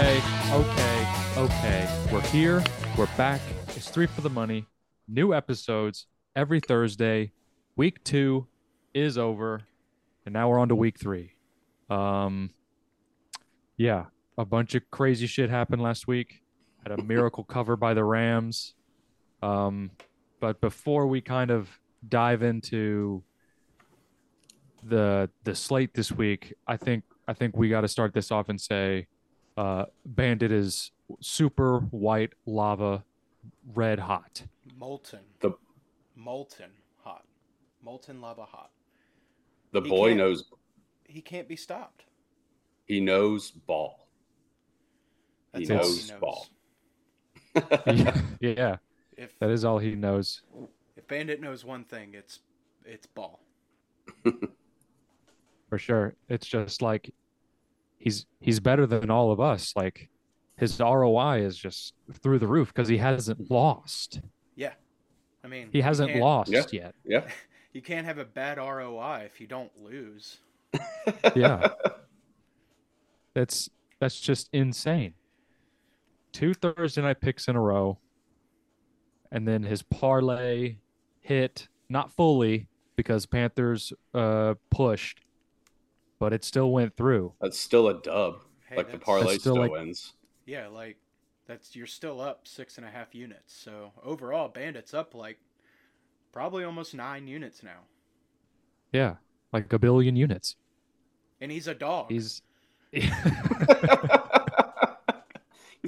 Okay, okay, okay. We're here. We're back. It's three for the money. New episodes every Thursday. Week two is over, and now we're on to week three. Um, yeah, a bunch of crazy shit happened last week. Had a miracle cover by the Rams. Um, but before we kind of dive into the the slate this week, I think I think we got to start this off and say uh, Bandit is super white lava, red hot. Molten. The- molten hot. Molten lava hot. The He boy knows He can't be stopped. he knows ball. That's He knows he knows. ball. yeah, If that is all he knows. if Bandit knows one thing, it's it's ball. for sure. It's just like he's he's better than all of us. Like his ROI is just through the roof because he hasn't lost. Yeah. I mean, He hasn't can't- lost Yeah. yet. Yeah. You can't have a bad ROI if you don't lose. Yeah. That's that's just insane. Two Thursday night picks in a row. And then his parlay hit not fully because Panthers uh pushed, but it still went through. That's still a dub. Hey, like the that's- parlay still still like- wins. Yeah, like that's you're still up six and a half units. So overall, Bandit's up like probably almost nine units now, Yeah. Like a billion units. and he's a dog. He's he's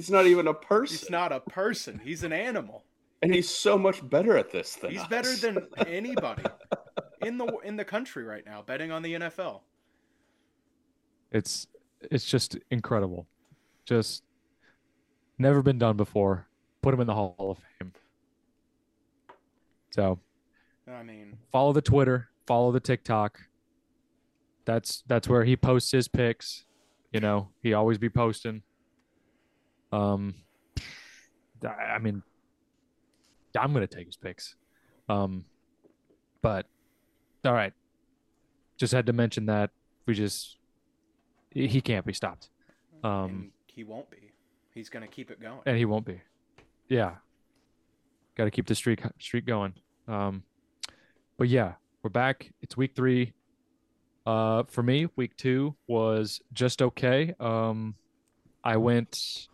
not even a person. He's not a person. He's an animal. and he's so much better at this than He's us. better than anybody in the in the country right now betting on the NFL. It's it's just incredible. Just never been done before. Put him in the Hall of Fame. So I mean, follow the Twitter, follow the TikTok. That's that's where he posts his picks. You know, he always be posting. Um, I I mean, I'm gonna take his picks. Um, but all right, just had to mention that we just he can't be stopped. Um, and he won't be. He's gonna keep it going. and he won't be. Yeah, got to keep the streak streak going. Um, but yeah, we're back. It's week three. Uh, for me, week two was just okay. Um, I went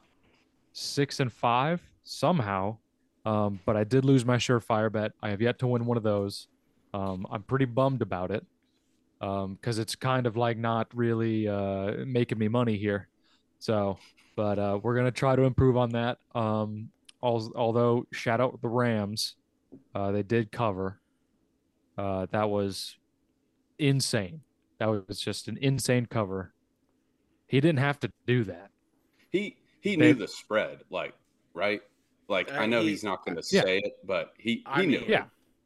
six and five somehow, um, but I did lose my surefire bet. I have yet to win one of those. Um, I'm pretty bummed about it because it's kind of like not really uh, making me money here. So, but uh, we're gonna try to improve on that. Um, al- although shout out the Rams, uh, they did cover. Uh, that was insane. That was just an insane cover. He didn't have to do that. He he They- knew the spread, like right. Like Uh, I know he- he's not going to Yeah. say it, but he he I knew. mean, Yeah.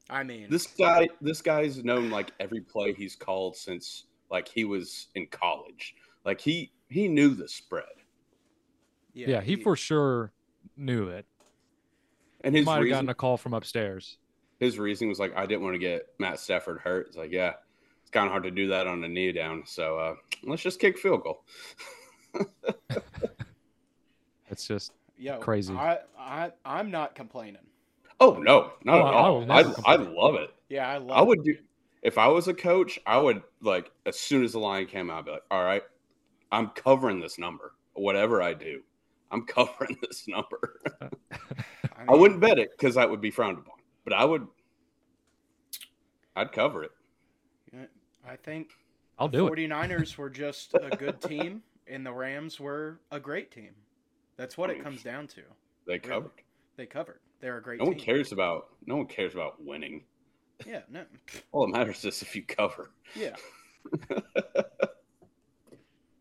I mean, This guy this guy's known like every play he's called since like he was in college. Like he he knew the spread, Yeah, he, for sure knew it. and He his might have gotten a call from upstairs. his reasoning was like I didn't want to get Matt Stafford hurt. It's like yeah, it's kind of hard to do that on a knee down. So uh, let's just kick field goal. It's just Yo, crazy. I, I, I'm not complaining. Oh no, not Oh, at I- I all. I, I, love it. Yeah, I love. I would it. do if I was a coach. I would like as soon as the line came out, I'd be like, "All right, I'm covering this number. Whatever I do, I'm covering this number." I, I wouldn't bet it because that would be frowned upon, but I would. I'd cover it. I think I'll the do it. 49ers were just a good team, and the Rams were a great team. That's what it comes down to. They covered. They covered. They're a great No one team. cares about. No one cares about winning. Yeah, no, All that matters is if you cover. yeah.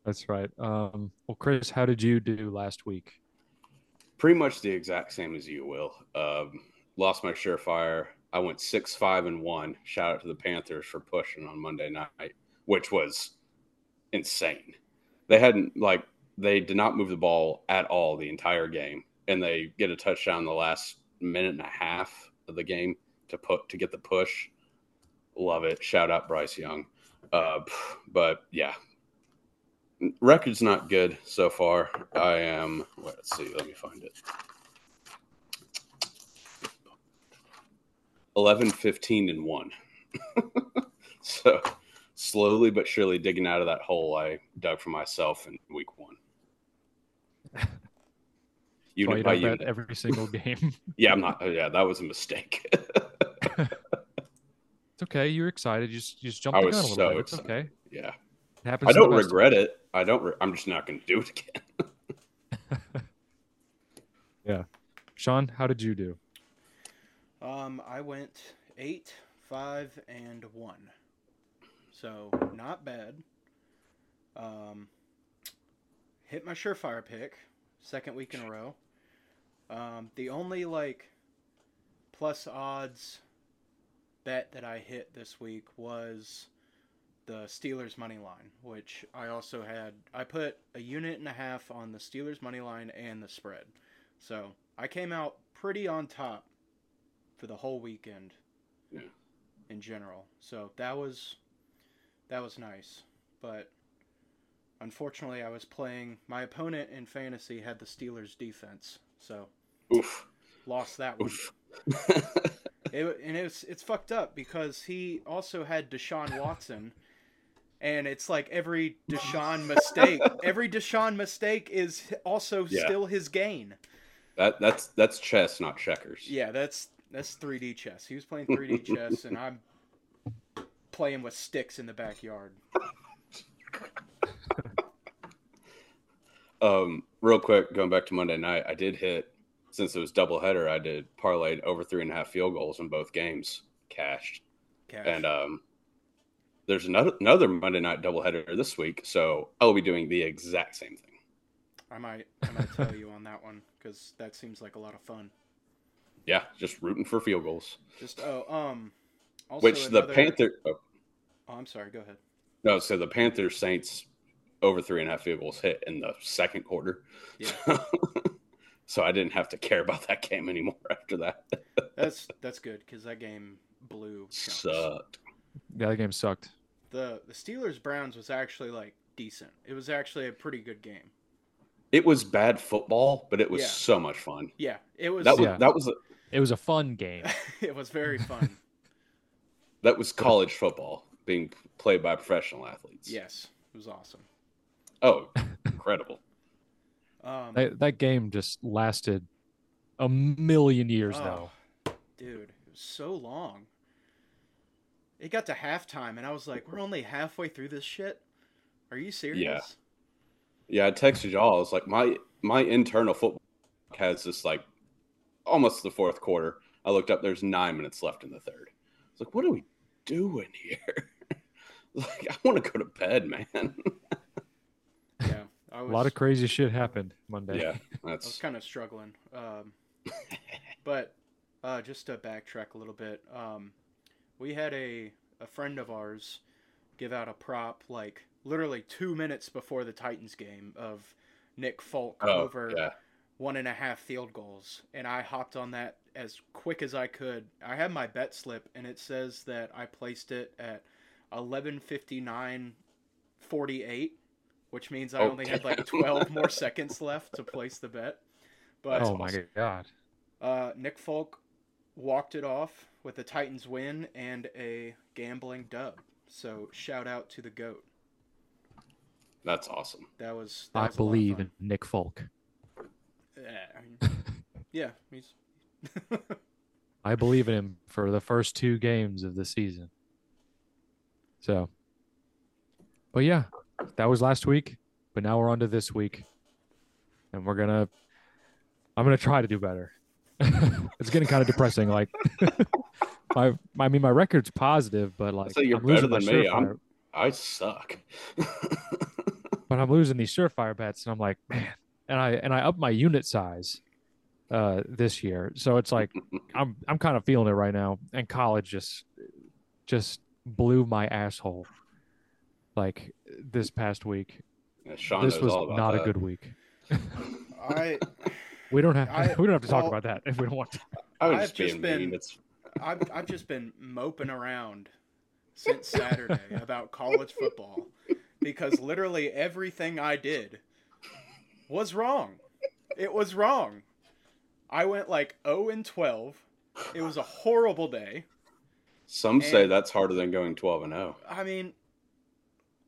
That's right. Um, well, Chris, how did you do last week? Pretty much the exact same as you will. Um, lost my surefire. I went six, five, and one. Shout out to the Panthers for pushing on Monday night, which was insane. They hadn't like they did not move the ball at all the entire game, and they get a touchdown in the last minute and a half of the game to put to get the push. Love it. Shout out Bryce Young. Uh, but yeah, Record's not good so far. I am. Let's see. Let me find it. 11, 15, and 1. so slowly but surely digging out of that hole I dug for myself in week one. Unit Unit by by unit. every single game. Yeah, I'm not. Yeah, that was a mistake. it's okay. You're excited. You just, you just jumped I the was gun a so bit. It's excited. okay. yeah. It happens. I don't best of regret it. I don't. Re- I'm just not going to do it again. Yeah. Sean, how did you do? Um, I went eight, five, and one. So not bad. Um, hit my surefire pick, second week in a row. Um, the only like plus odds bet that I hit this week was the Steelers money line, which I also had. I put a unit and a half on the Steelers money line and the spread, so I came out pretty on top for the whole weekend. Yeah. In general, so that was that was nice, but unfortunately, I was playing. My opponent in fantasy had the Steelers defense, so Oof. lost that one. Oof. It, and it's it's fucked up because he also had Deshaun Watson, and it's like every Deshaun mistake, every Deshaun mistake is also Yeah. still his gain. that that's that's chess, not checkers. Yeah, that's that's 3D chess. He was playing 3D chess, and I'm playing with sticks in the backyard. Um, real quick, going back to Monday night, I did hit since it was doubleheader. I did parlayed over three and a half field goals in both games, cashed, Cash. and um, there's another another Monday night doubleheader this week, so I'll be doing the exact same thing. I might I might tell you on that one because that seems like a lot of fun. Yeah, just rooting for field goals. Just oh um, also Which the Panther, oh, Oh, I'm sorry. Go ahead. no, so the Panthers Saints over three and a half field goals hit in the second quarter. Yeah. so I didn't have to care about that game anymore after that. That's that's good because that game blew. chunks. Sucked. Yeah, that game sucked. The the Steelers Browns was actually like decent. It was actually a pretty good game. It was bad football, but it was Yeah. so much fun. Yeah, it was. That was Yeah. that was A, It was a fun game. it was very fun. that was college football being played by professional athletes. yes, it was awesome. Oh, incredible. Um, that, that game just lasted a million years, Oh. though. dude, it was so long. It got to halftime, and I was like, "We're only halfway through this shit. Are you serious?" Yeah, Yeah, I texted y'all. It's like my my internal football has this like almost the fourth quarter. I looked up. There's nine minutes left in the third. It's like, what are we doing here? like, I want to go to bed, man. Yeah, I A was. lot of crazy shit happened Monday. yeah, that's. I was that's kind of struggling. Um, but uh, just to backtrack a little bit, um, we had a, a friend of ours give out a prop like literally two minutes before the Titans game of Nick Folk oh over yeah. one and a half field goals. And I hopped on that as quick as I could. I had my bet slip, and it says that I placed it at 11:59:48, which means I Oh, only had like 12 more seconds left to place the bet. But oh my awesome. god. uh, Nick Folk walked it off with a Titans win and a gambling dub. So shout out to the goat. That's awesome. That was. That I was a lot of believe in Nick Folk. Yeah, I mean, yeah, he's. I believe in him for the first two games of the season. So, but yeah, that was last week. But now we're on to this week, and we're gonna. I'm gonna try to do better. it's getting kind of depressing. Like, my, my, I mean, my record's positive, but like, say you're I'm better than me. I'm- I suck. but I'm losing these surefire bets, and I'm like, man, and I and I up my unit size uh this year, so it's like I'm I'm kind of feeling it right now, and college just just blew my asshole like this past week. Yeah, Sean this was all about not a good week. I We don't have I- we don't have to talk well- about that if we don't want to. I was I've just just been- It's I've I've just been moping around since Saturday about college football because literally everything I did was wrong. It was wrong. I went like 0 and 12. It was a horrible day. Some say that's harder than going 12 and oh. 0. I mean,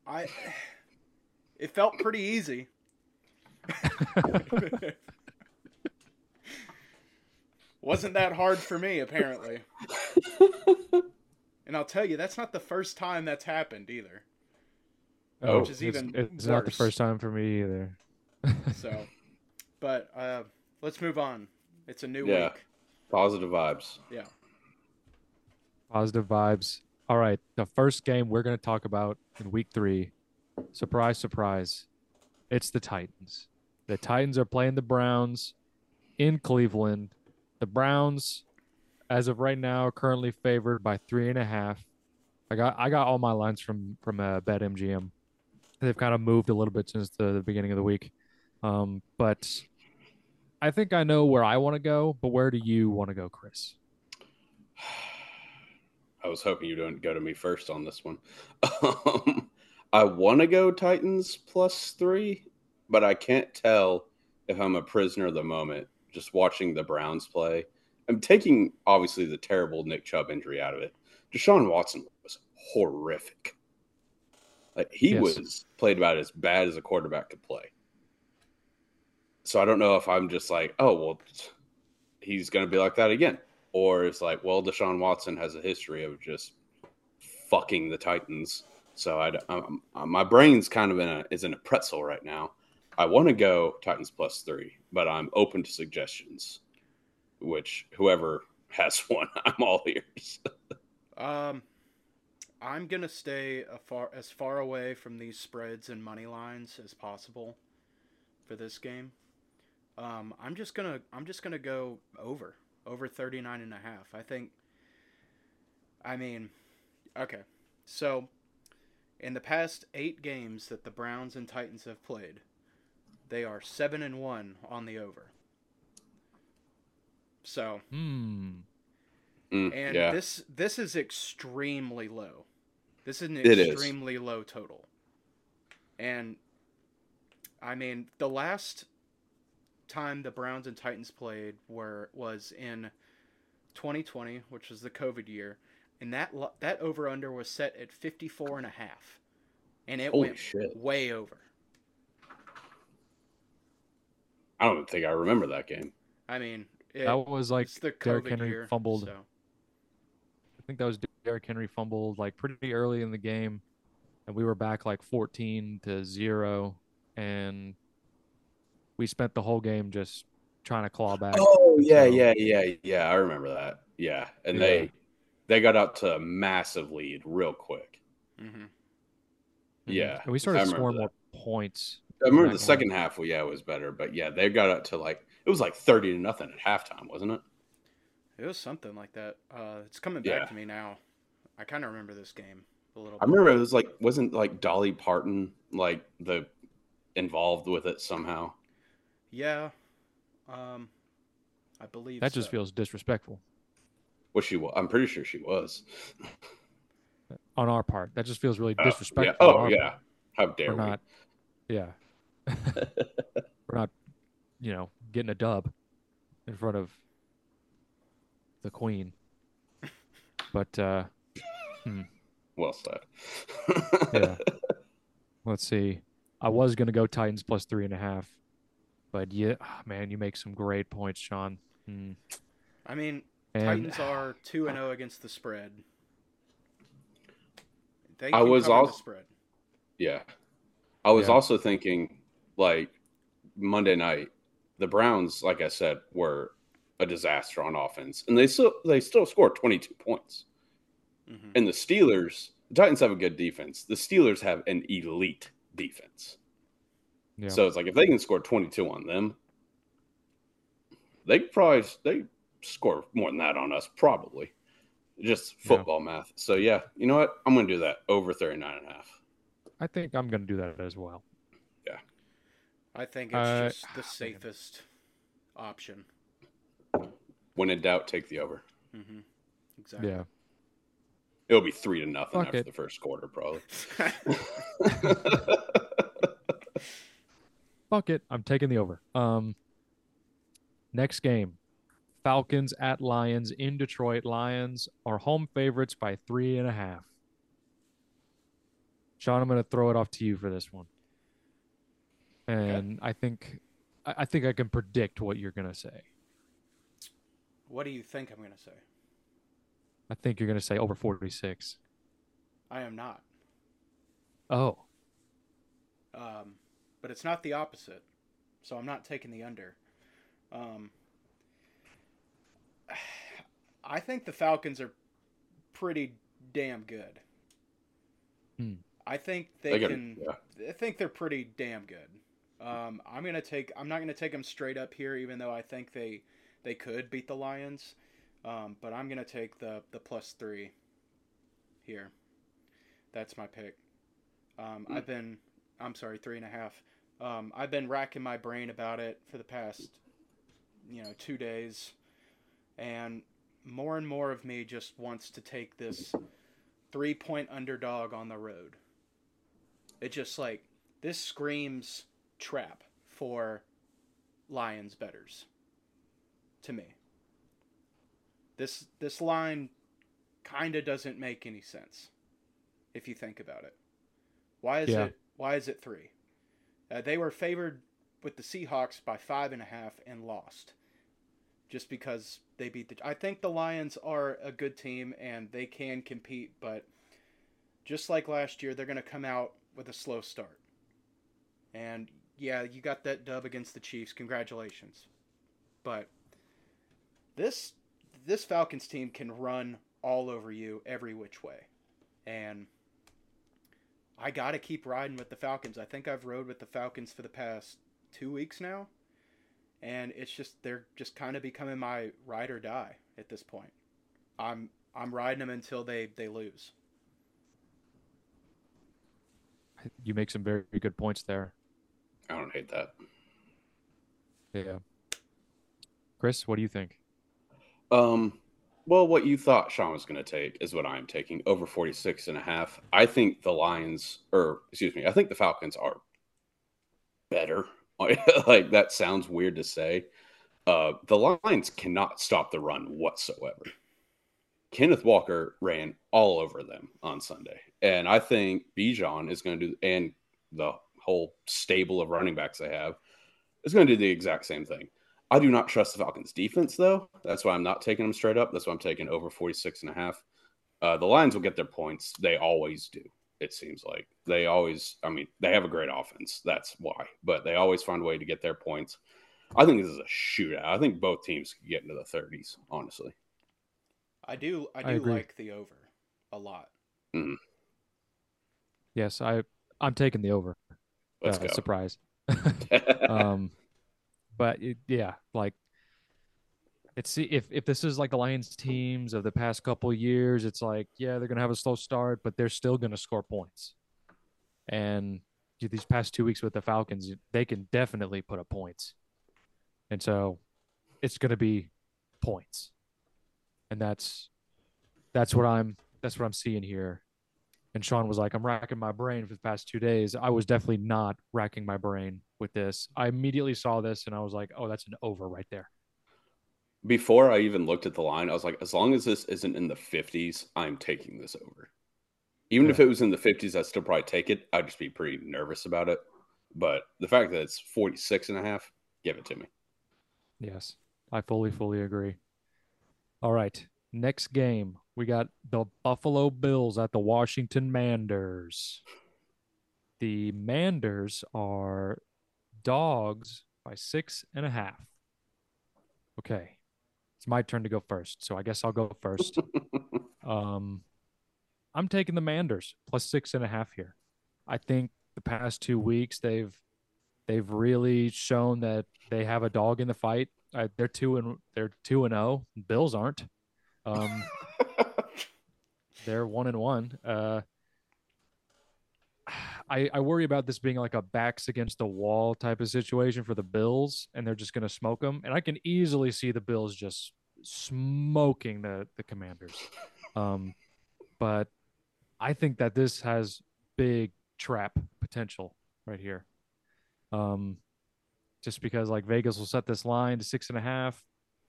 I it felt pretty easy. Wasn't that hard for me, apparently. And I'll tell you, that's not the first time that's happened either. Oh, Which is it's, even it's not the first time for me either. So, but uh, let's move on. It's a new Yeah. week. Positive vibes. Yeah. Positive vibes. All right, the first game we're going to talk about in week three. Surprise, surprise. It's the Titans. The Titans are playing the Browns in Cleveland. The Browns, as of right now, are currently favored by three and a half. I got I got all my lines from from uh, BetMGM. They've kind of moved a little bit since the, the beginning of the week, um, but I think I know where I want to go. But where do you want to go, Chris? I was hoping you don't go to me first on this one. Um, I want to go Titans plus three, but I can't tell if I'm a prisoner of the moment just watching the Browns play. I'm taking obviously the terrible Nick Chubb injury out of it. Deshaun Watson was horrific. Like he Yes. was played about as bad as a quarterback could play. So I don't know if I'm just like, oh well, he's going to be like that again, or it's like, well, Deshaun Watson has a history of just fucking the Titans. So I, I'm, I'm- my brain's kind of in a is in a pretzel right now. I want to go Titans plus three, but I'm open to suggestions. Which whoever has one, I'm all ears. Um, I'm gonna stay a far as far away from these spreads and money lines as possible for this game. Um, I'm just gonna I'm just gonna go over over 39 and a half. I think. I mean, okay, so in the past eight games that the Browns and Titans have played, they are seven and one on the over. So Hmm. Mm, and yeah, this this is extremely low. This is an It is. extremely low total. And I mean, the last time the Browns and Titans played were was in 2020, which was the COVID year, and that that over under was set at 54 and a half. And it holy went shit! way over. I don't think I remember that game. I mean, it, That was like it's the Derrick Henry year, fumbled. so- I think that was Derrick Henry fumbled like pretty early in the game, and we were back like 14 to zero, and we spent the whole game just trying to claw back. Oh yeah, So- yeah, yeah, yeah. I remember that. Yeah, and Yeah. they they got out to a massive lead real quick. Mhm. Mhm. Yeah, and we I started remember scoring more points. I remember the on. second half. Well, yeah, it was better, but yeah, they got up to like it was like thirty to nothing at halftime, wasn't it? It was something like that. Uh, it's coming back Yeah. to me now. I kind of remember this game a little. I bit. remember it was like wasn't like Dolly Parton like the involved with it somehow. Yeah, um, I believe That just so. feels disrespectful Well, she was. I'm pretty sure she was. on our part. That just feels really Uh, disrespectful. yeah. Oh yeah. part. How dare We're we? not. Yeah. We're not, you know, getting a dub in front of the queen. But uh Well said. yeah. Let's see. I was gonna go Titans plus three and a half, but yeah, ah, man, you make some great points, Sean. Hmm. I mean, And Titans are two and zero against the spread. They I was cover al- the spread. Yeah. I was Yeah. also thinking like Monday night, the Browns, like I said, were a disaster on offense. And they still they still scored 22 points. hmm And the Steelers, the Titans have a good defense. The Steelers have an elite defense. Yeah. So it's like if they can score 22 on them, they probably they score more than that on us, probably. Just Yeah. football math. So yeah, you know what? I'm gonna do that over 39 and a half. I think I'm gonna do that as well. Yeah. I think it's Uh, just the man. safest option. When in doubt, take the over. hmm Exactly. Yeah. It'll be three to nothing Fuck after it. the first quarter, probably. Fuck it. I'm taking the over. Um, next game Falcons at Lions in Detroit. Lions are home favorites by three and a half. Sean, I'm going to throw it off to you for this one. And I think I I think I can predict what you're going to say. what do you think I'm going to say? I think you're going to say over 46. I am not. Oh, Um, but it's not the opposite. So I'm not taking the under. Um, I think the Falcons are pretty damn good. Hmm. I think they, They got- can. yeah. I think they're pretty damn good. Um, I'm gonna take. I'm not gonna take them straight up here, even though I think they they could beat the Lions. Um, but I'm gonna take the the plus three here. That's my pick. Um, Hmm. I've been. I'm sorry, three and a half. Um, I've been racking my brain about it for the past, you know, two days, and more and more of me just wants to take this three point underdog on the road. It just like this screams trap for Lions bettors to me. This this line kind of doesn't make any sense if you think about it. Why is Yeah. it why is it 3? Uh, they were favored with the Seahawks by five and a half and lost. Just because they beat the I think the Lions are a good team and they can compete, but just like last year, they're going to come out with a slow start. And yeah, you got that dub against the Chiefs. Congratulations. But this this Falcons team can run all over you every which way. And I got to keep riding with the Falcons. I think I've rode with the Falcons for the past 2 weeks now. And it's just they're just kind of becoming my ride or die at this point. I'm I'm riding them until they they lose. you make some very good points there. I don't hate that. Yeah. Chris, what do you think? Um, well, what you thought Sean was going to take is what I'm taking over 46 and a half. I think the Lions, or excuse me, I think the Falcons are better. like that sounds weird to say. Uh, the Lions cannot stop the run whatsoever. Kenneth Walker ran all over them on Sunday. And I think Bijan is going to do, and the whole stable of running backs they have is going to do the exact same thing. I do not trust the Falcons defense though. That's why I'm not taking them straight up. That's why I'm taking over 46 and a half. Uh, the Lions will get their points. They always do. It seems like they always, I mean, they have a great offense. That's why, but they always find a way to get their points. I think this is a shootout. I think both teams could get into the 30s, honestly. I do I I do agree. like the over a lot. Yes, I I'm taking the over. Let's Uh, go. Surprise. um, but it, yeah, like it's if if this is like the Lions teams of the past couple years, it's like yeah they're gonna have a slow start, but they're still gonna score points. And these past two weeks with the Falcons, they can definitely put up points, and so it's gonna be points, and that's that's what I'm that's what I'm seeing here. And Sean was like, I'm racking my brain for the past two days. I was definitely not racking my brain with this. I immediately saw this and I was like, oh, that's an over right there. Before I even looked at the line, I was like, as long as this isn't in the 50s, I'm taking this over. Even if it was in the 50s, I'd still probably take it. I'd just be pretty nervous about it. But the fact that it's 46 and a half, give it to me. Yes, I fully, fully agree. All right. Next game, we got the Buffalo Bills at the Washington Manders. The Manders are dogs by six and a half. Okay. It's my turn to go first. So I guess I'll go first. Um, I'm taking the Manders plus six and a half here. I think the past two weeks they've they've really shown that they have a dog in the fight. Uh, they're two and they're two and zero. Bills aren't. Um, they're one and one. Uh, I I worry about this being like a backs against the wall type of situation for the Bills, and they're just going to smoke them. And I can easily see the Bills just smoking the the Commanders. Um, but I think that this has big trap potential right here. Um, just because like Vegas will set this line to six and a half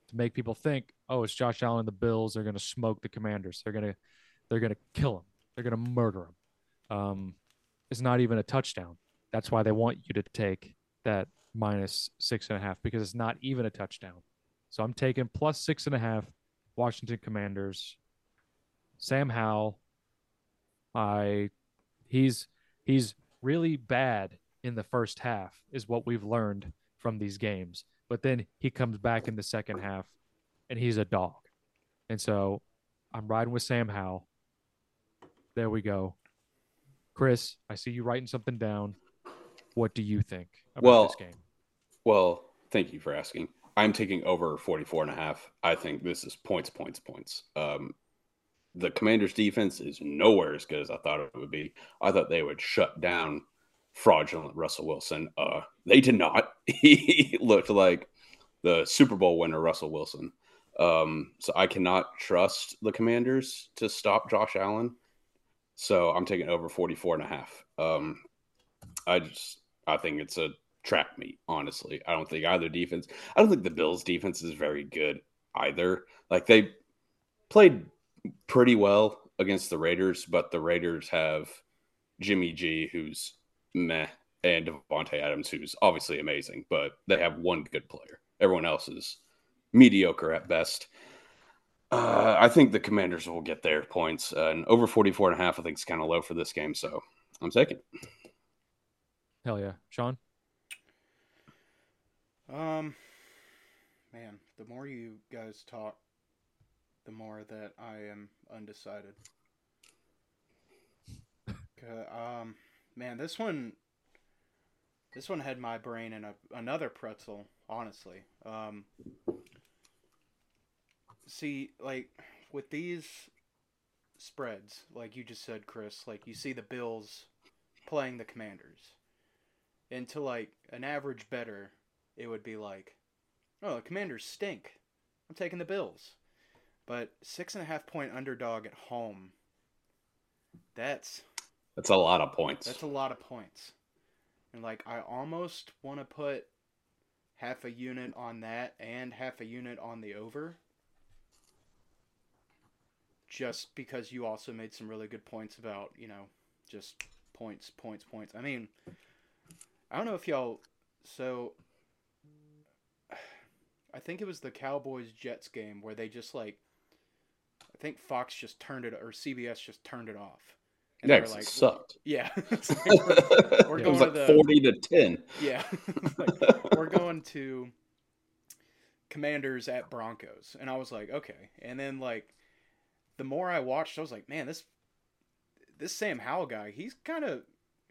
to make people think, oh, it's Josh Allen and the Bills. They're going to smoke the Commanders. They're going to, they're going to kill them. They're going to murder them. Um, it's not even a touchdown. That's why they want you to take that minus six and a half because it's not even a touchdown. So I'm taking plus six and a half Washington Commanders. Sam Howell, I he's he's really bad in the first half is what we've learned from these games. But then he comes back in the second half and he's a dog. And so I'm riding with Sam Howell. There we go. Chris, I see you writing something down. What do you think about Well, this game? Well, thank you for asking. I'm taking over 44 and a half. I think this is points, points, points. Um, the Commanders defense is nowhere as good as I thought it would be. I thought they would shut down fraudulent Russell Wilson. Uh, they did not. he looked like the Super Bowl winner, Russell Wilson. Um, so I cannot trust the Commanders to stop Josh Allen. So I'm taking over 44 and a half. Um, I just, I think it's a trap meet, honestly. I don't think either defense, I don't think the Bills defense is very good either. Like they played pretty well against the Raiders, but the Raiders have Jimmy G, who's meh, and Davante Adams, who's obviously amazing, but they have one good player. Everyone else is mediocre at best. Uh, I think the Commanders will get their points, uh, and over 44 and a half, I think is kind of low for this game. So I'm taking. it. Hell yeah. Sean? Um, man, the more you guys talk, the more that I am undecided. um, man, this one, this one had my brain in a another pretzel. Honestly, um, see, like with these spreads, like you just said, Chris, like you see the Bills playing the Commanders, and to like an average bettor, it would be like, oh, the Commanders stink. I'm taking the Bills. But six and a half point underdog at home. That's That's a lot of points. that's a lot of points. And like I almost want to put half a unit on that and half a unit on the over. Just because you also made some really good points about, you know, just points, points, points. I mean, I don't know if y'all so I think it was the Cowboys Jets game where they just like I think Fox just turned it or CBS just turned it off. And yeah, they 'cause were it sucked. yeah. Like, it we're was going like to the- 40 to 10. yeah. Like, we're going to Commanders at Broncos. And I was like, okay. And then like the more I watched, I was like, man, this this Sam Howell guy, he's kind of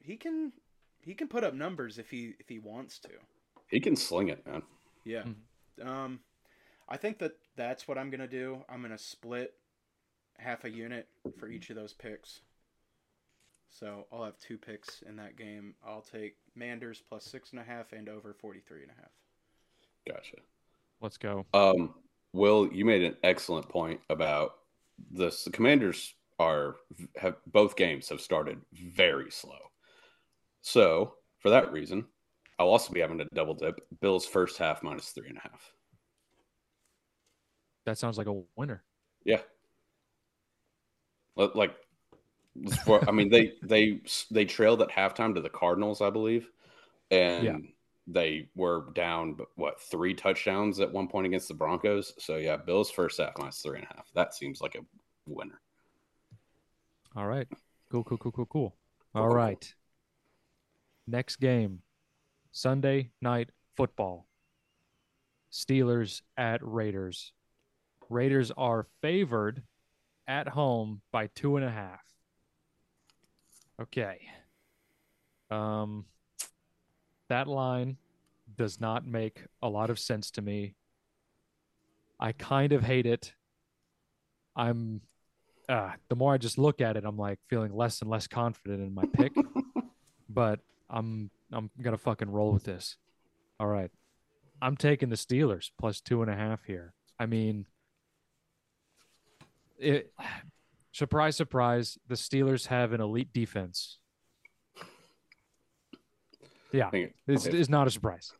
he can he can put up numbers if he if he wants to. He can sling it, man. Yeah. Um I think that that's what I'm going to do. I'm going to split half a unit for each of those picks. So I'll have two picks in that game. I'll take Manders plus six and a half and over 43 and a half. Gotcha. Let's go. Um, Will, you made an excellent point about this. The Commanders are have both games have started very slow. So for that reason, I'll also be having to double dip. Bills first half minus three and a half. That sounds like a winner. Yeah. Li- Like, I mean, they they they trailed at halftime to the Cardinals, I believe, and Yeah. They were down what three touchdowns at one point against the Broncos. So yeah, Bills first half minus three and a half. That seems like a winner. All right. Cool, cool, cool, cool, cool. All right. Next game Sunday night football. Steelers at Raiders. Raiders are favored at home by two and a half. Okay. Um, that line does not make a lot of sense to me. I kind of hate it. I'm uh, the more I just look at it, I'm like feeling less and less confident in my pick. but I'm I'm gonna fucking roll with this. All right. I'm taking the Steelers plus two and a half here. I mean it surprise, surprise, the Steelers have an elite defense. Yeah, I think this if- is not a surprise.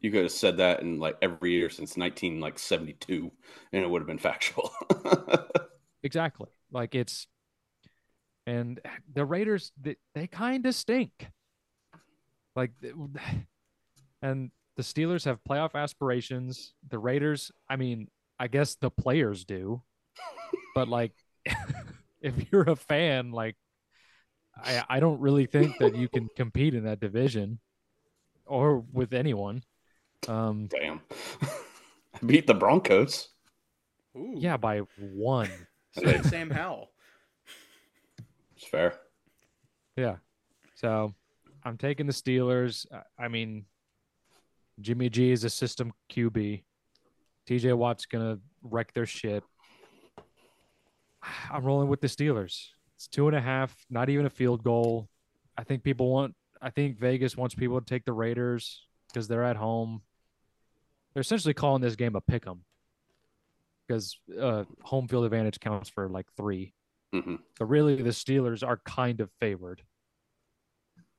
you could have said that in like every year since 19 like 72 and it would have been factual. Exactly. Like it's, and the Raiders, they, they kind of stink. Like, and the Steelers have playoff aspirations. The Raiders, I mean, I guess the players do, but like, if you're a fan, like, I, I don't really think that you can compete in that division or with anyone. Um, Damn. Beat the Broncos. Ooh. yeah, by one. So did Sam Howell. It's fair. Yeah. So I'm taking the Steelers. I- I mean, Jimmy G is a system QB. TJ Watt's going to wreck their shit. I'm rolling with the Steelers. It's two and a half, not even a field goal. I think people want, I think Vegas wants people to take the Raiders because they're at home. They're essentially calling this game a pick 'em because uh, home field advantage counts for like three. hmm But really, the Steelers are kind of favored.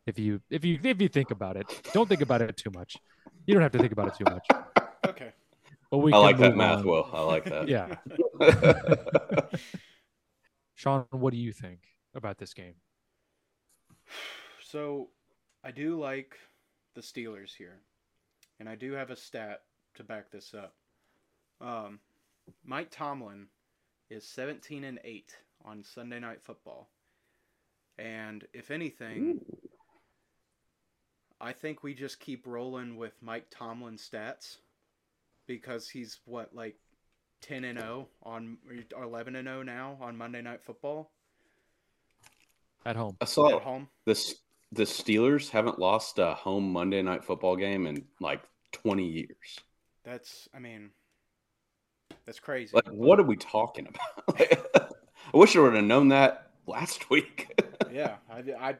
If you if you if you think about it, don't think about it too much. You don't have to think about it too much. Okay. But we I like that math, on. Will. I like that. Yeah, Sean, what do you think about this game? So, I do like the Steelers here, and I do have a stat to back this up. Um, Mike Tomlin is 17 and 8 on Sunday Night Football, and if anything, I think we just keep rolling with Mike Tomlin stats because he's what like 10 and 0 on or 11 and 0 now on Monday Night Football At home, I saw at home. this. The Steelers haven't lost a home Monday night football game in like 20 years. That's I mean that's crazy. Like, what are we talking about? I wish I would have known that last week. yeah, I, I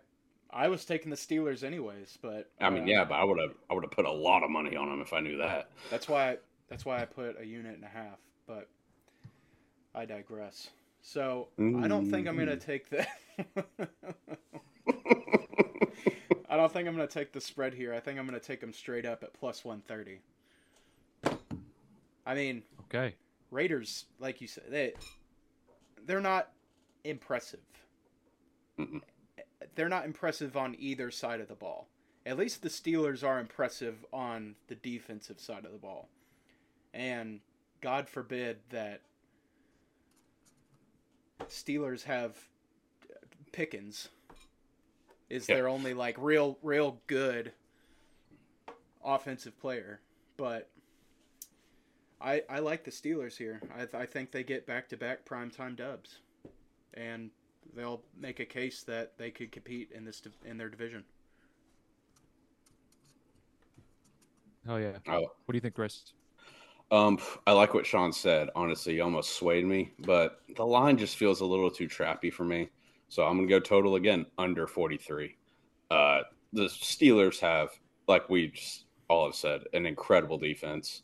I was taking the Steelers anyways, but I mean, uh, yeah, but I would have, I would have put a lot of money on them if I knew that. That's why that's why I put a unit and a half, but I digress. So I don't think I'm gonna Mm. take the. I don't think I'm gonna take the spread here. I think I'm gonna take them straight up at plus one thirty. I mean, okay. Raiders, like you said, they they're not impressive. Mm-mm. They're not impressive on either side of the ball. At least the Steelers are impressive on the defensive side of the ball. And God forbid that Steelers have Pickens is Yeah. their only like real real good offensive player. But I I like the Steelers here. I I think they get back to back primetime dubs, and they'll make a case that they could compete in this div- in their division. Hell yeah. Oh, What do you think, Chris? Um, I like what Sean said. Honestly, he almost swayed me, but the line just feels a little too trappy for me. So I'm gonna go total again under 43. Uh, the Steelers have, like we just all have said, an incredible defense.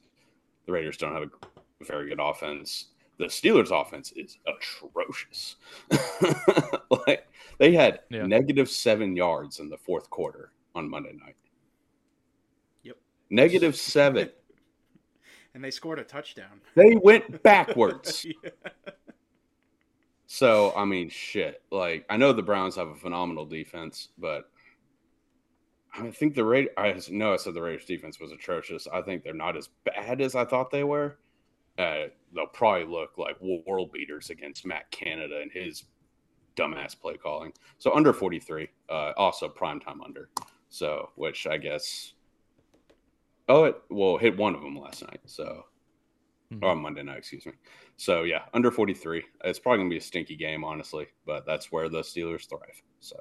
The Raiders don't have a very good offense. The Steelers' offense is atrocious. like they had Yeah. negative seven yards in the fourth quarter on Monday night. Yep. Negative seven. And they scored a touchdown. They went backwards. Yeah. So I mean, shit. Like I know the Browns have a phenomenal defense, but I think the Raiders. I know I said the Raiders' defense was atrocious. I think they're not as bad as I thought they were. Uh, they'll probably look like world beaters against Matt Canada and his dumbass play calling. So under forty three. Uh, also prime time under. So which I guess. Oh, it well hit one of them last night. So Mhm. or on Monday night, excuse me. So yeah, under 43. It's probably gonna be a stinky game, honestly, but that's where the Steelers thrive. So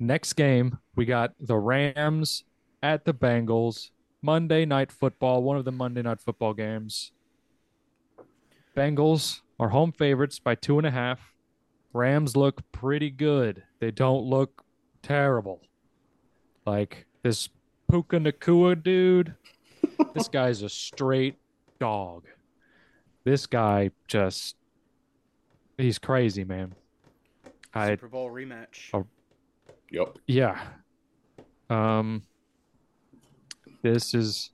Next game, we got the Rams at the Bengals. Monday night football, one of the Monday night football games. Bengals are home favorites by two and a half. Rams look pretty good. They don't look terrible. Like this Puka Nacua dude, this guy's a straight dog. This guy just, he's crazy, man. I Super Bowl rematch. Oh. Yep. yeah. Um this is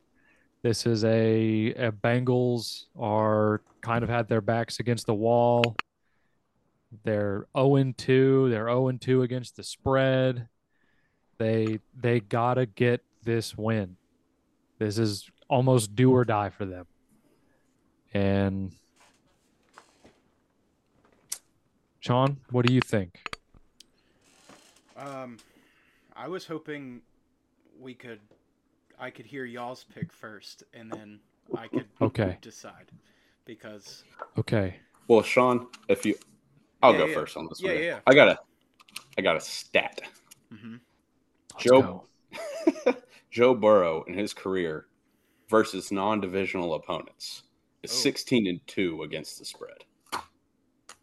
this is a, a Bengals are kind of had their backs against the wall. They're 0 2. They're 0 2 against the spread. They they gotta get this win. This is almost do or die for them. And Sean, what do you think? Um, I was hoping we could, I could hear y'all's pick first, and then I could Okay. decide, because Okay. Well, Sean, if you, I'll Yeah, go yeah. first on this Yeah, one. yeah. I got a, I got a stat. hmm Joe- go. Joe Burrow in his career versus non-divisional opponents is Oh. 16 and two against the spread.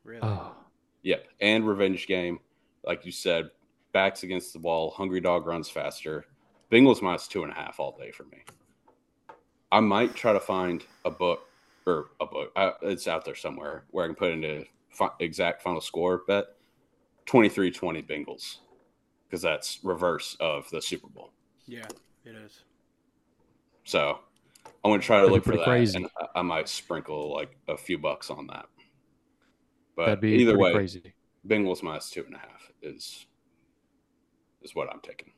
really, Oh, Yep, and revenge game, like you said, backs against the wall. Hungry dog runs faster. Bengals minus two and a half all day for me. I might try to find a book or a book. Uh, it's out there somewhere where I can put into fi- exact final score bet 23-20 Bengals because that's reverse of the Super Bowl. yeah, it is. So I'm going to try to That'd look for that, crazy. and I, I might sprinkle like a few bucks on that. But that'd be either way, crazy. Bengals minus two and a half is is what I'm taking.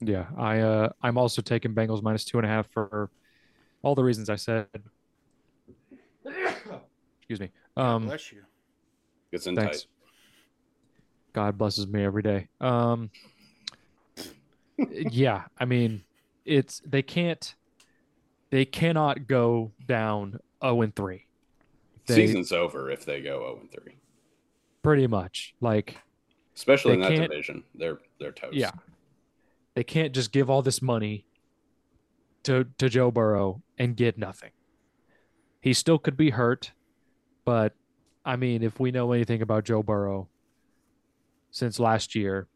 Yeah, I uh I'm also taking Bengals minus two and a half for all the reasons I said. Excuse me. God Um, bless you. It's in thanks. tight. God blesses me every day. Um, yeah, I mean, it's they can't, they cannot go down zero and three. They Season's over if they go 0 and 3. pretty much like Especially in that division. They're they're toast. yeah, they can't just give all this money to to Joe Burrow and get nothing. He still could be hurt, but I mean, if we know anything about Joe Burrow since last year,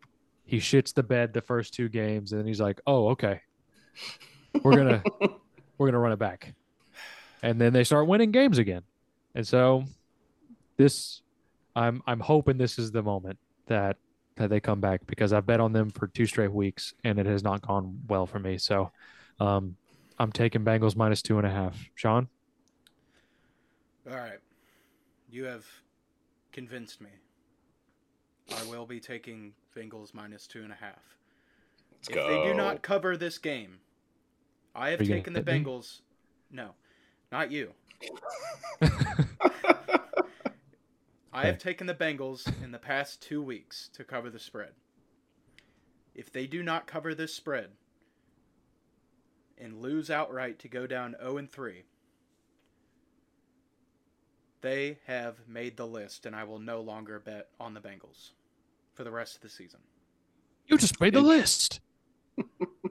he shits the bed the first two games and then he's like, "Oh, okay. We're going to we're going to run it back." And then they start winning games again. And so this I'm I'm hoping this is the moment that that they come back because I've bet on them for two straight weeks and it has not gone well for me. So um, I'm taking Bengals minus two and a half. Sean? All right, you have convinced me. I will be taking Bengals minus two and a half. Let's if go. they do not cover this game, I have Are you gonna taken the hit me? Bengals. No, not you. I have taken the Bengals in the past two weeks to cover the spread. If they do not cover this spread and lose outright to go down 0 and 3, they have made the list, and I will no longer bet on the Bengals for the rest of the season. You just made the list.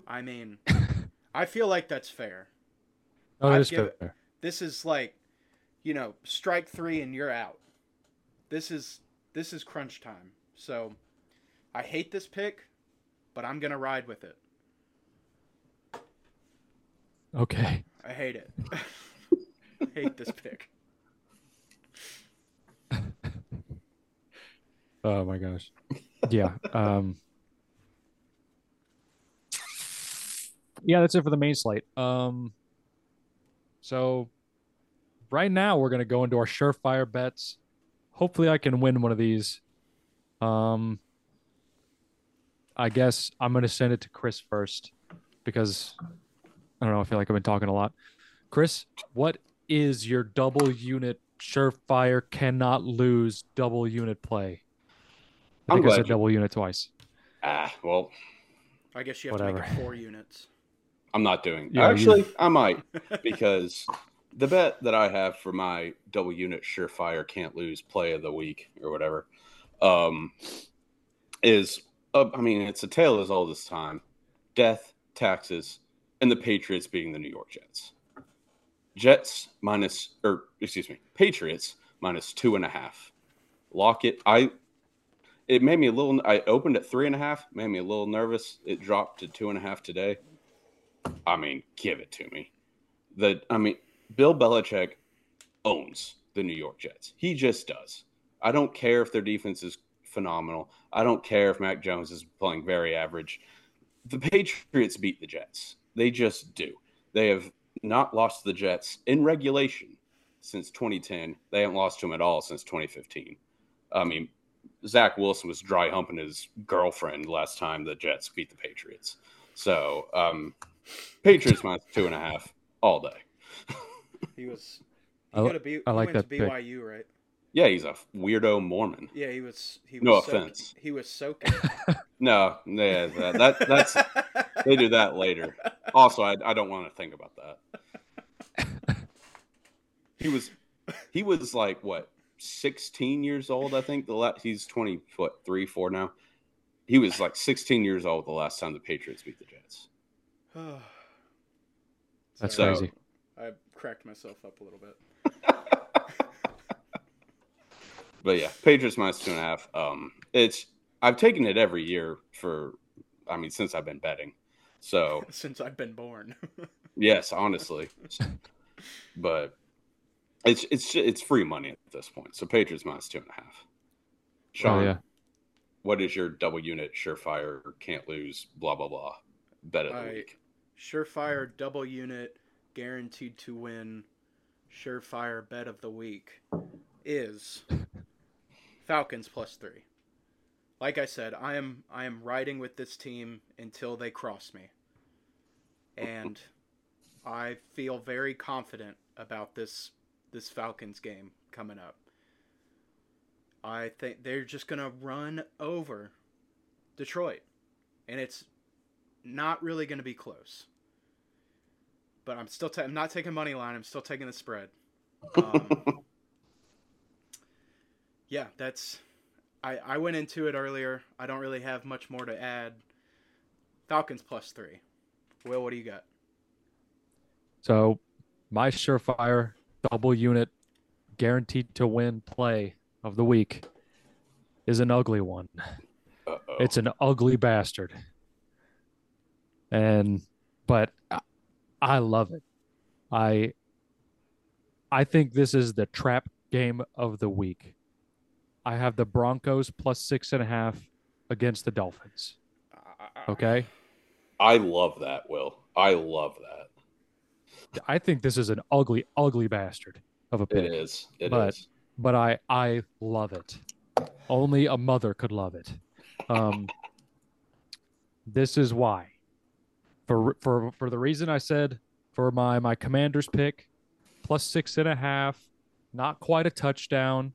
I mean, I feel like that's fair. Oh, that is it- fair. This is like, you know, strike three and you're out. This is this is crunch time. So, I hate this pick, but I'm gonna ride with it. Okay. I hate it. hate this pick. Oh my gosh. Yeah. Um Yeah, that's it for the main slate. Um so right now we're gonna go into our surefire bets. Hopefully I can win one of these. Um I guess I'm gonna send it to Chris first because I don't know, I feel like I've been talking a lot. Chris, what is your double unit surefire cannot lose double unit play? I I'm think I glad said you- double unit twice. Ah, well, I guess you have to make it four units. I'm not doing. Yeah, Actually, I might because the bet that I have for my double unit surefire can't lose play of the week or whatever um, is uh, I mean it's a tale as old as time: death, taxes, and the Patriots being the New York Jets. Jets minus or excuse me, Patriots minus two and a half. Lock it. I. It made me a little. I opened at three and a half. Made me a little nervous. It dropped to two and a half today. I mean, give it to me. The I mean, Bill Belichick owns the New York Jets. He just does. I don't care if their defense is phenomenal. I don't care if Mac Jones is playing very average. The Patriots beat the Jets. They just do. They have not lost the Jets in regulation since 2010. They haven't lost to them at all since 2015. I mean, Zach Wilson was dry humping his girlfriend last time the Jets beat the Patriots. So, um, Patriots minus two and a half all day. He was. I He li- got a B. I he like went that to pick. BYU, right? Yeah, he's a weirdo Mormon. Yeah, he was. He was No soak- offense. He was soaking. No, yeah, that, that that's they do that later. Also, I, I don't want to think about that. He was he was like what 16 years old, I think. The last he's 20 what three, four now. He was like 16 years old the last time the Patriots beat the Jets. That's Sorry. crazy. I cracked myself up a little bit. But yeah, Patriots minus two and a half. Um, it's I've taken it every year for, I mean, since I've been betting. So Since I've been born. yes, honestly, but it's it's it's free money at this point. So Patriots minus two and a half. Sean, Oh yeah. what is your double unit surefire can't lose blah blah blah bet of the I- week? Surefire double unit, guaranteed to win. Surefire bet of the week is Falcons plus three. Like I said, I am I am riding with this team until they cross me, and I feel very confident about this this Falcons game coming up. I think they're just gonna run over Detroit, and it's not really going to be close. But I'm still ta- I'm not taking money line. I'm still taking the spread. Um, yeah, that's. I I went into it earlier. I don't really have much more to add. Falcons plus three. Will, what do you got? So my surefire double unit guaranteed to win play of the week is an ugly one. Uh-oh. It's an ugly bastard. And but I- I love it. I I think this is the trap game of the week. I have the Broncos plus six and a half against the Dolphins. Okay. I love that. Will I love that? I think this is an ugly, ugly bastard of a It pick. is. It is. But- but I I love it. Only a mother could love it. Um, this is why. For for for the reason I said for my my Commanders pick, plus six and a half, not quite a touchdown.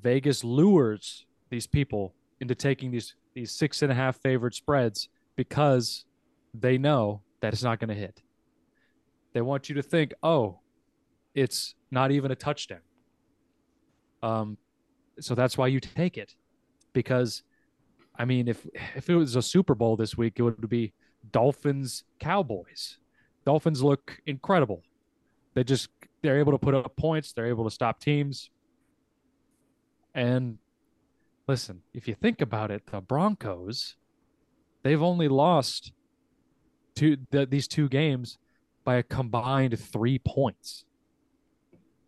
Vegas lures these people into taking these these six and a half favored spreads because they know that it's not going to hit. They want you to think, oh, it's not even a touchdown. Um, so that's why you take it, because, I mean, if if it was a Super Bowl this week, it would be Dolphins Cowboys. Dolphins look incredible. They just they're able to put up points. They're able to stop teams. And listen, if you think about it, the Broncos, they've only lost two th- these two games by a combined three points.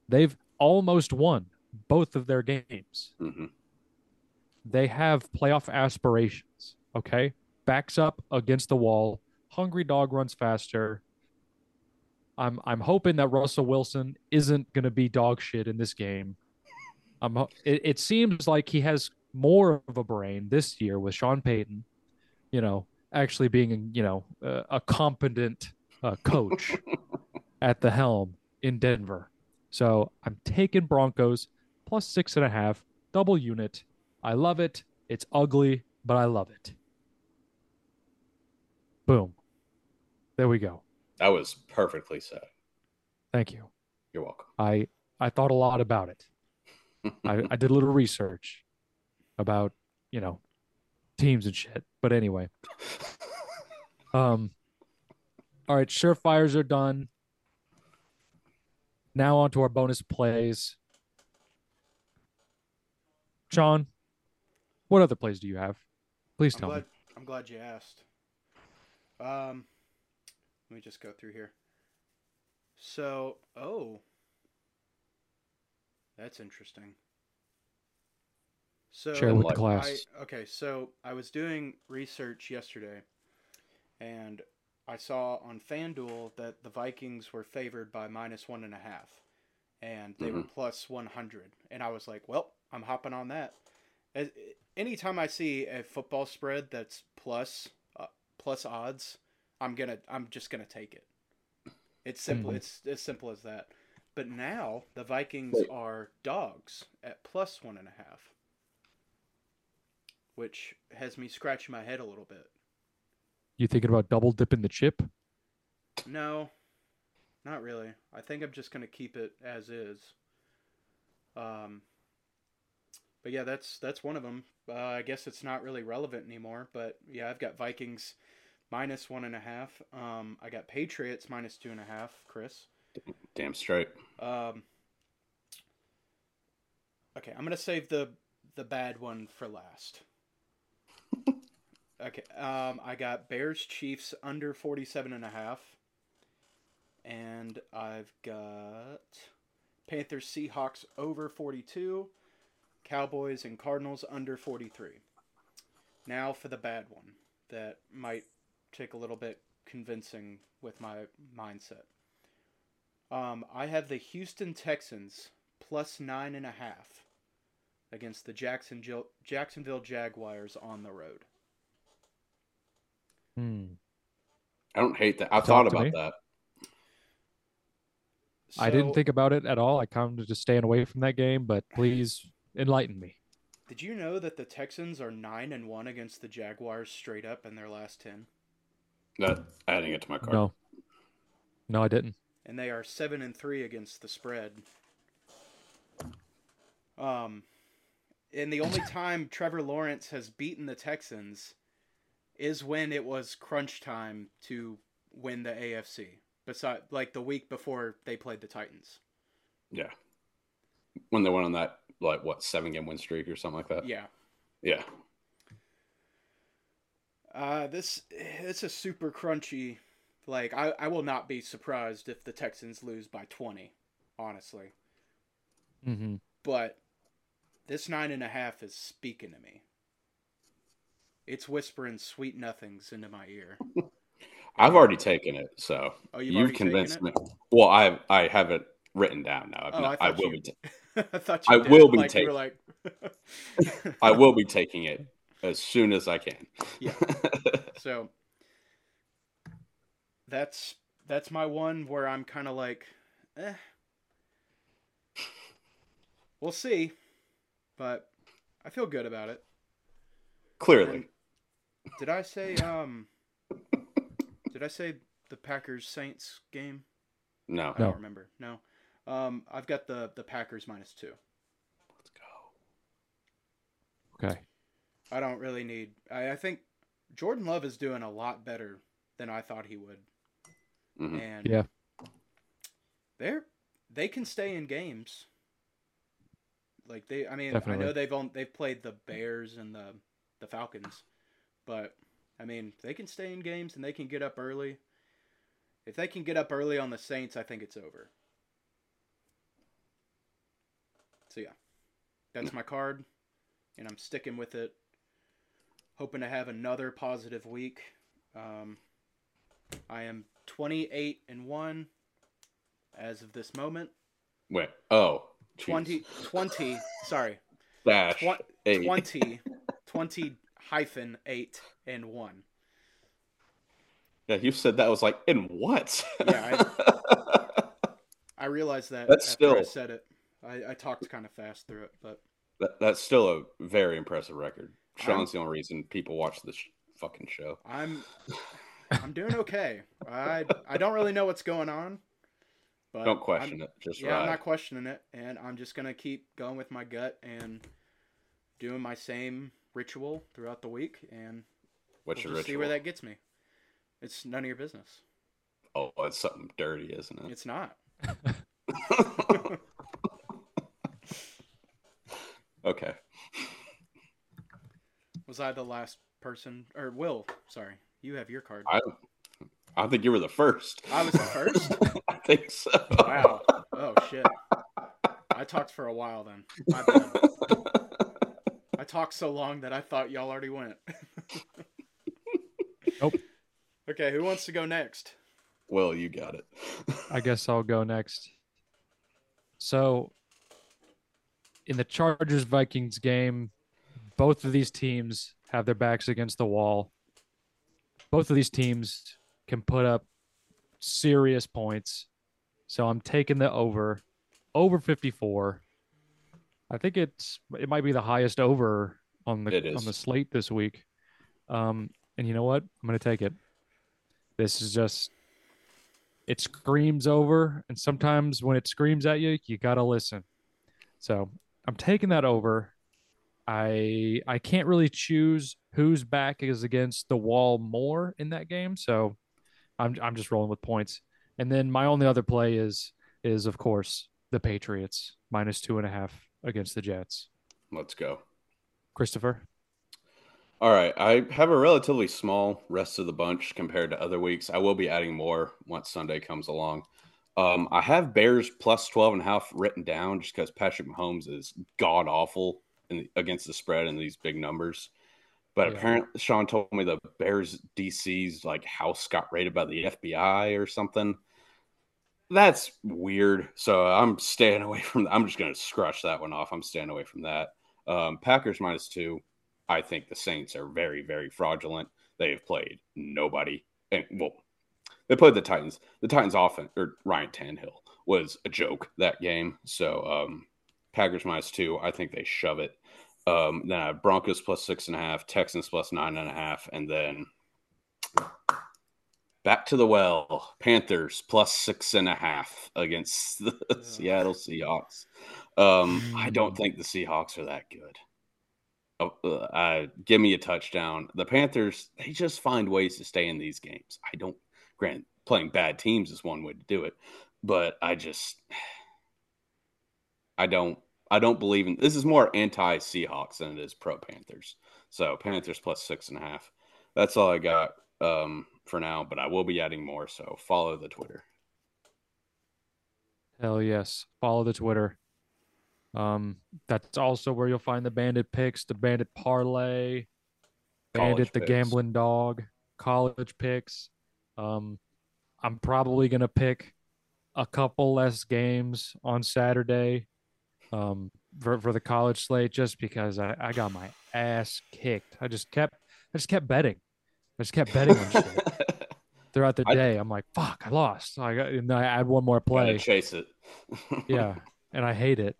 They've almost won both of their games. Mhm. They have playoff aspirations. Okay. Backs up against the wall. Hungry dog runs faster. I'm I'm hoping that Russell Wilson isn't going to be dog shit in this game. I'm it, it seems like he has more of a brain this year with Sean Payton, you know, actually being you know a, a competent uh, coach at the helm in Denver. So I'm taking Broncos plus six and a half, double unit. I love it. It's ugly, but I love it. Boom. There we go. That was perfectly said. Thank you. You're welcome. I I thought a lot about it. I, I did a little research about, you know, teams and shit. But anyway. Um all right, surefires are done. Now on to our bonus plays. Sean, what other plays do you have? Please I'm tell glad, me. I'm glad you asked. Um, let me just go through here. So, oh, that's interesting. So Share with the class. I, okay, so I was doing research yesterday, and I saw on FanDuel that the Vikings were favored by minus one and a half, and they were plus one hundred. And I was like, well, I'm hopping on that. As- Anytime I see a football spread that's plus plus odds, I'm gonna I'm just gonna take it. It's simple. Mhm. It's as simple as that. But now the Vikings Wait. are dogs at plus one and a half which has me scratching my head a little bit. You thinking about double dipping the chip? No, not really. I think I'm just gonna keep it as is. Um, but yeah, that's that's one of them. Uh, I guess it's not really relevant anymore. But yeah, I've got Vikings minus one and a half. Um, I got Patriots minus two and a half. Chris. Damn straight. Um, okay, I'm gonna save the the bad one for last. okay, um, I got Bears Chiefs under 47 and a half. And I've got Panthers Seahawks over 42, Cowboys and Cardinals under 43. Now for the bad one that might take a little bit convincing with my mindset. Um, I have the Houston Texans plus nine and a half against the Jacksonville Jacksonville Jaguars on the road. Hmm. I don't hate that. I Talk thought about me. that. I didn't think about it at all. I kind of just staying away from that game, but please enlighten me. Did you know that the Texans are nine and one against the Jaguars straight up in their last ten, That adding it to my card. No. No, I didn't. and they are seven and three against the spread. Um, and the only time Trevor Lawrence has beaten the Texans is when it was crunch time to win the AFC. Beside, like the week before they played the Titans. Yeah. When they went on that like what seven game win streak or something like that. Yeah. Yeah. Uh, this it's a super crunchy. Like I, I will not be surprised if the Texans lose by twenty, honestly. Mm-hmm. But this nine and a half is speaking to me. It's whispering sweet nothings into my ear. I've already taken it, so Oh, you've you've, already taken convinced it? me. Well, I I have it written down now. I've Oh, not- I I, will you- be. ta- I thought you I did. will be like, taking- like I will be taking it as soon as I can. Yeah. So that's that's my one where I'm kind of like, eh. We'll see, but I feel good about it. Clearly, Did I say um? did I say the Packers Saints game? no. I don't remember. No. Um, I've got the the Packers minus two. Let's go. Okay. I don't really need. I, I think Jordan Love is doing a lot better than I thought he would, Mhm. and Yeah. they're they can stay in games. Like they, I mean, I know they've on, they've played the Bears and the the Falcons, but I mean they can stay in games and they can get up early. If they can get up early on the Saints, I think it's over. So yeah, that's my card, and I'm sticking with it. Hoping to have another positive week. Um, I am 28 and one as of this moment. Wait. Oh. jeez. 20, 20 sorry, dash twen- eight. 20, 20 hyphen 8 and 1. Yeah, you said that was like in what? Yeah, I realized that That's after I still- said it. I, I talked kind of fast through it, but that, that's still a very impressive record. I'm- Sean's the only reason people watch this sh- fucking show. I'm I'm doing okay. I I don't really know what's going on. But Don't question I'm, it. Just Yeah, I'm not questioning it, and I'm just gonna keep going with my gut and doing my same ritual throughout the week, and What's we'll your just see where that gets me. It's none of your business. Oh, it's something dirty, isn't it? It's not. okay. Was I the last person, or Will? Sorry, you have your card. I I think you were the first. I was the first. I think so. Wow. Oh shit. I talked for a while then. My bad. I I talked so long that I thought y'all already went. Nope. Okay, who wants to go next? Well, you got it. I guess I'll go next. So, in the Chargers Vikings game, both of these teams have their backs against the wall. Both of these teams can put up serious points. So I'm taking the over, over 54. I think it's it might be the highest over on the on the slate this week. Um, and you know what? I'm going to take it. This is just it screams over, and sometimes when it screams at you, you gotta listen. So I'm taking that over. I I can't really choose whose back is against the wall more in that game, so I'm I'm just rolling with points. And then my only other play is is of course the Patriots minus two and a half against the Jets. Let's go. Christopher, All right. I have a relatively small rest of the bunch compared to other weeks. I will be adding more once Sunday comes along. Um, I have Bears plus 12 and a half written down just because Patrick Mahomes is god awful in, against the spread in these big numbers. But Yeah. apparently, Sean told me the Bears DC's like house got raided by the FBI or something. That's weird. So I'm staying away from. I'm just going to scratch that one off. I'm staying away from that. Um, Packers minus two. I think the Saints are very, very fraudulent. They have played nobody, and well, they played the Titans. The Titans' offense or Ryan Tannehill was a joke that game. So um, Packers minus two. I think they shove it. Um, then I have Broncos plus six and a half, Texans plus nine and a half, and then back to the well. Panthers plus six and a half against the Ugh. Seattle Seahawks. Um, I don't think the Seahawks are that good. Oh, uh, give me a touchdown. The Panthers, they just find ways to stay in these games. I don't grant playing bad teams is one way to do it, but I just I don't I don't believe in this is more anti Seahawks than it is pro Panthers. So Panthers plus six and a half. That's all I got um, for now, but I will be adding more. So follow the Twitter. hell yes, follow the Twitter. Um, that's also where you'll find the bandit picks, the bandit parlay, College bandit the picks. gambling dog, college picks. Um, I'm probably gonna pick a couple less games on Saturday, um, for for the college slate, just because I, I got my ass kicked. I just kept I just kept betting. I just kept betting on shit throughout the day. I'm like, fuck, I lost. I got, and I add one more play. chase it. Yeah, and I hate it.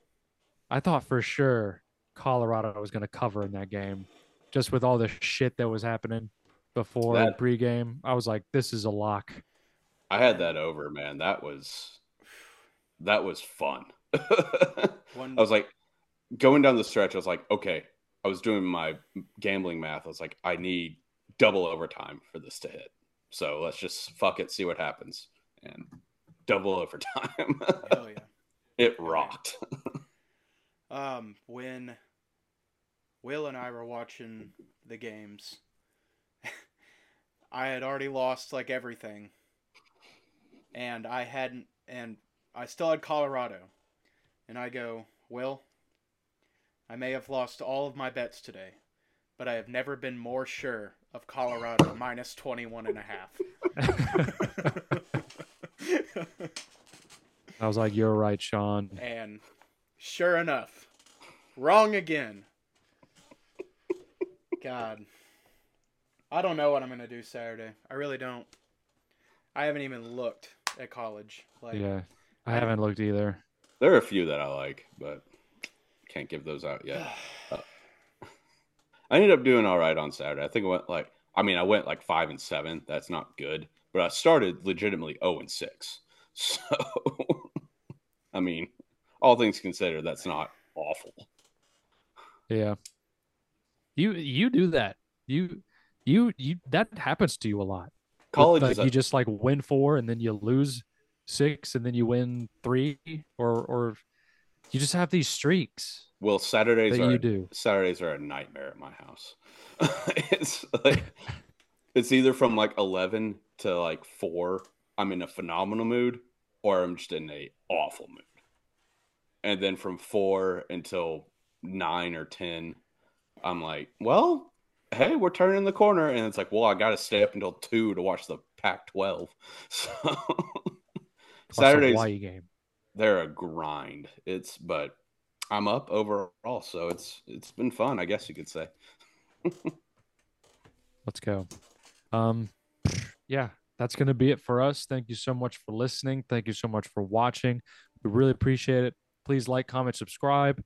I thought for sure Colorado was going to cover in that game, just with all the shit that was happening before That- pregame. I was like, this is a lock. I had that over, man. That was that was fun. One, I was like going down the stretch. I was like, okay. I was doing my gambling math. I was like, I need double overtime for this to hit. So let's just fuck it, see what happens, and double overtime. hell yeah. it rocked. Um, when Will and I were watching the games, I had already lost like everything, and I hadn't, and I still had Colorado, and I go, Will, I may have lost all of my bets today, but I have never been more sure of Colorado minus 21 and a half. I was like, you're right, Sean. And sure enough, wrong again. God. I don't know what I'm going to do Saturday. I really don't. I haven't even looked at college. Like, Yeah, I I- haven't looked either. There are a few that I like, but can't give those out yet. I ended up doing all right on Saturday. I think I went like, I mean, I went like five and seven. That's not good, but I started legitimately zero and six. So, I mean, all things considered, that's not awful. Yeah. You you do that. You you you that happens to you a lot. College like a, you just like win four and then you lose six and then you win three or or you just have these streaks well, Saturdays are you do. Saturdays are a nightmare at my house. it's like it's either from like eleven to like four. I'm in a phenomenal mood, or I'm just in a awful mood. And then from four until nine or ten, I'm like, well, hey, we're turning the corner, and it's like, well, I got to stay up until two to watch the Pac-12. So Saturdays, Hawaii game. they're a grind. It's but I'm up overall, so it's it's been fun, I guess you could say. Let's go. Um, yeah, that's going to be it for us. Thank you so much for listening. Thank you so much for watching. We really appreciate it. Please like, comment, subscribe.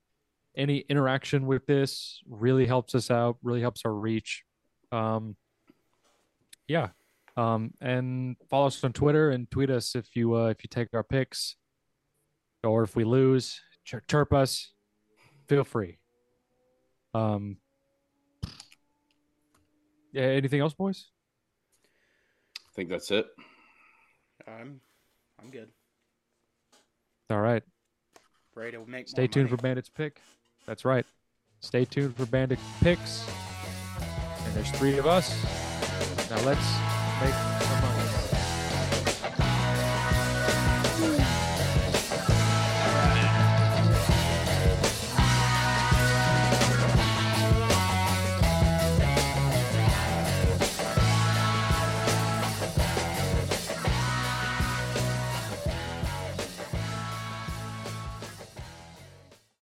Any interaction with this really helps us out, really helps our reach. Um, yeah. Um, and follow us on Twitter and tweet us if you uh, if you take our picks or if we lose, chir- chirp us. Feel free. Um, yeah. Anything else, boys? I think that's it. I'm I'm good. All right. Ready to make Stay tuned money. for Bandits pick. That's right. Stay tuned for Bandit picks. And there's three of us. Now let's make.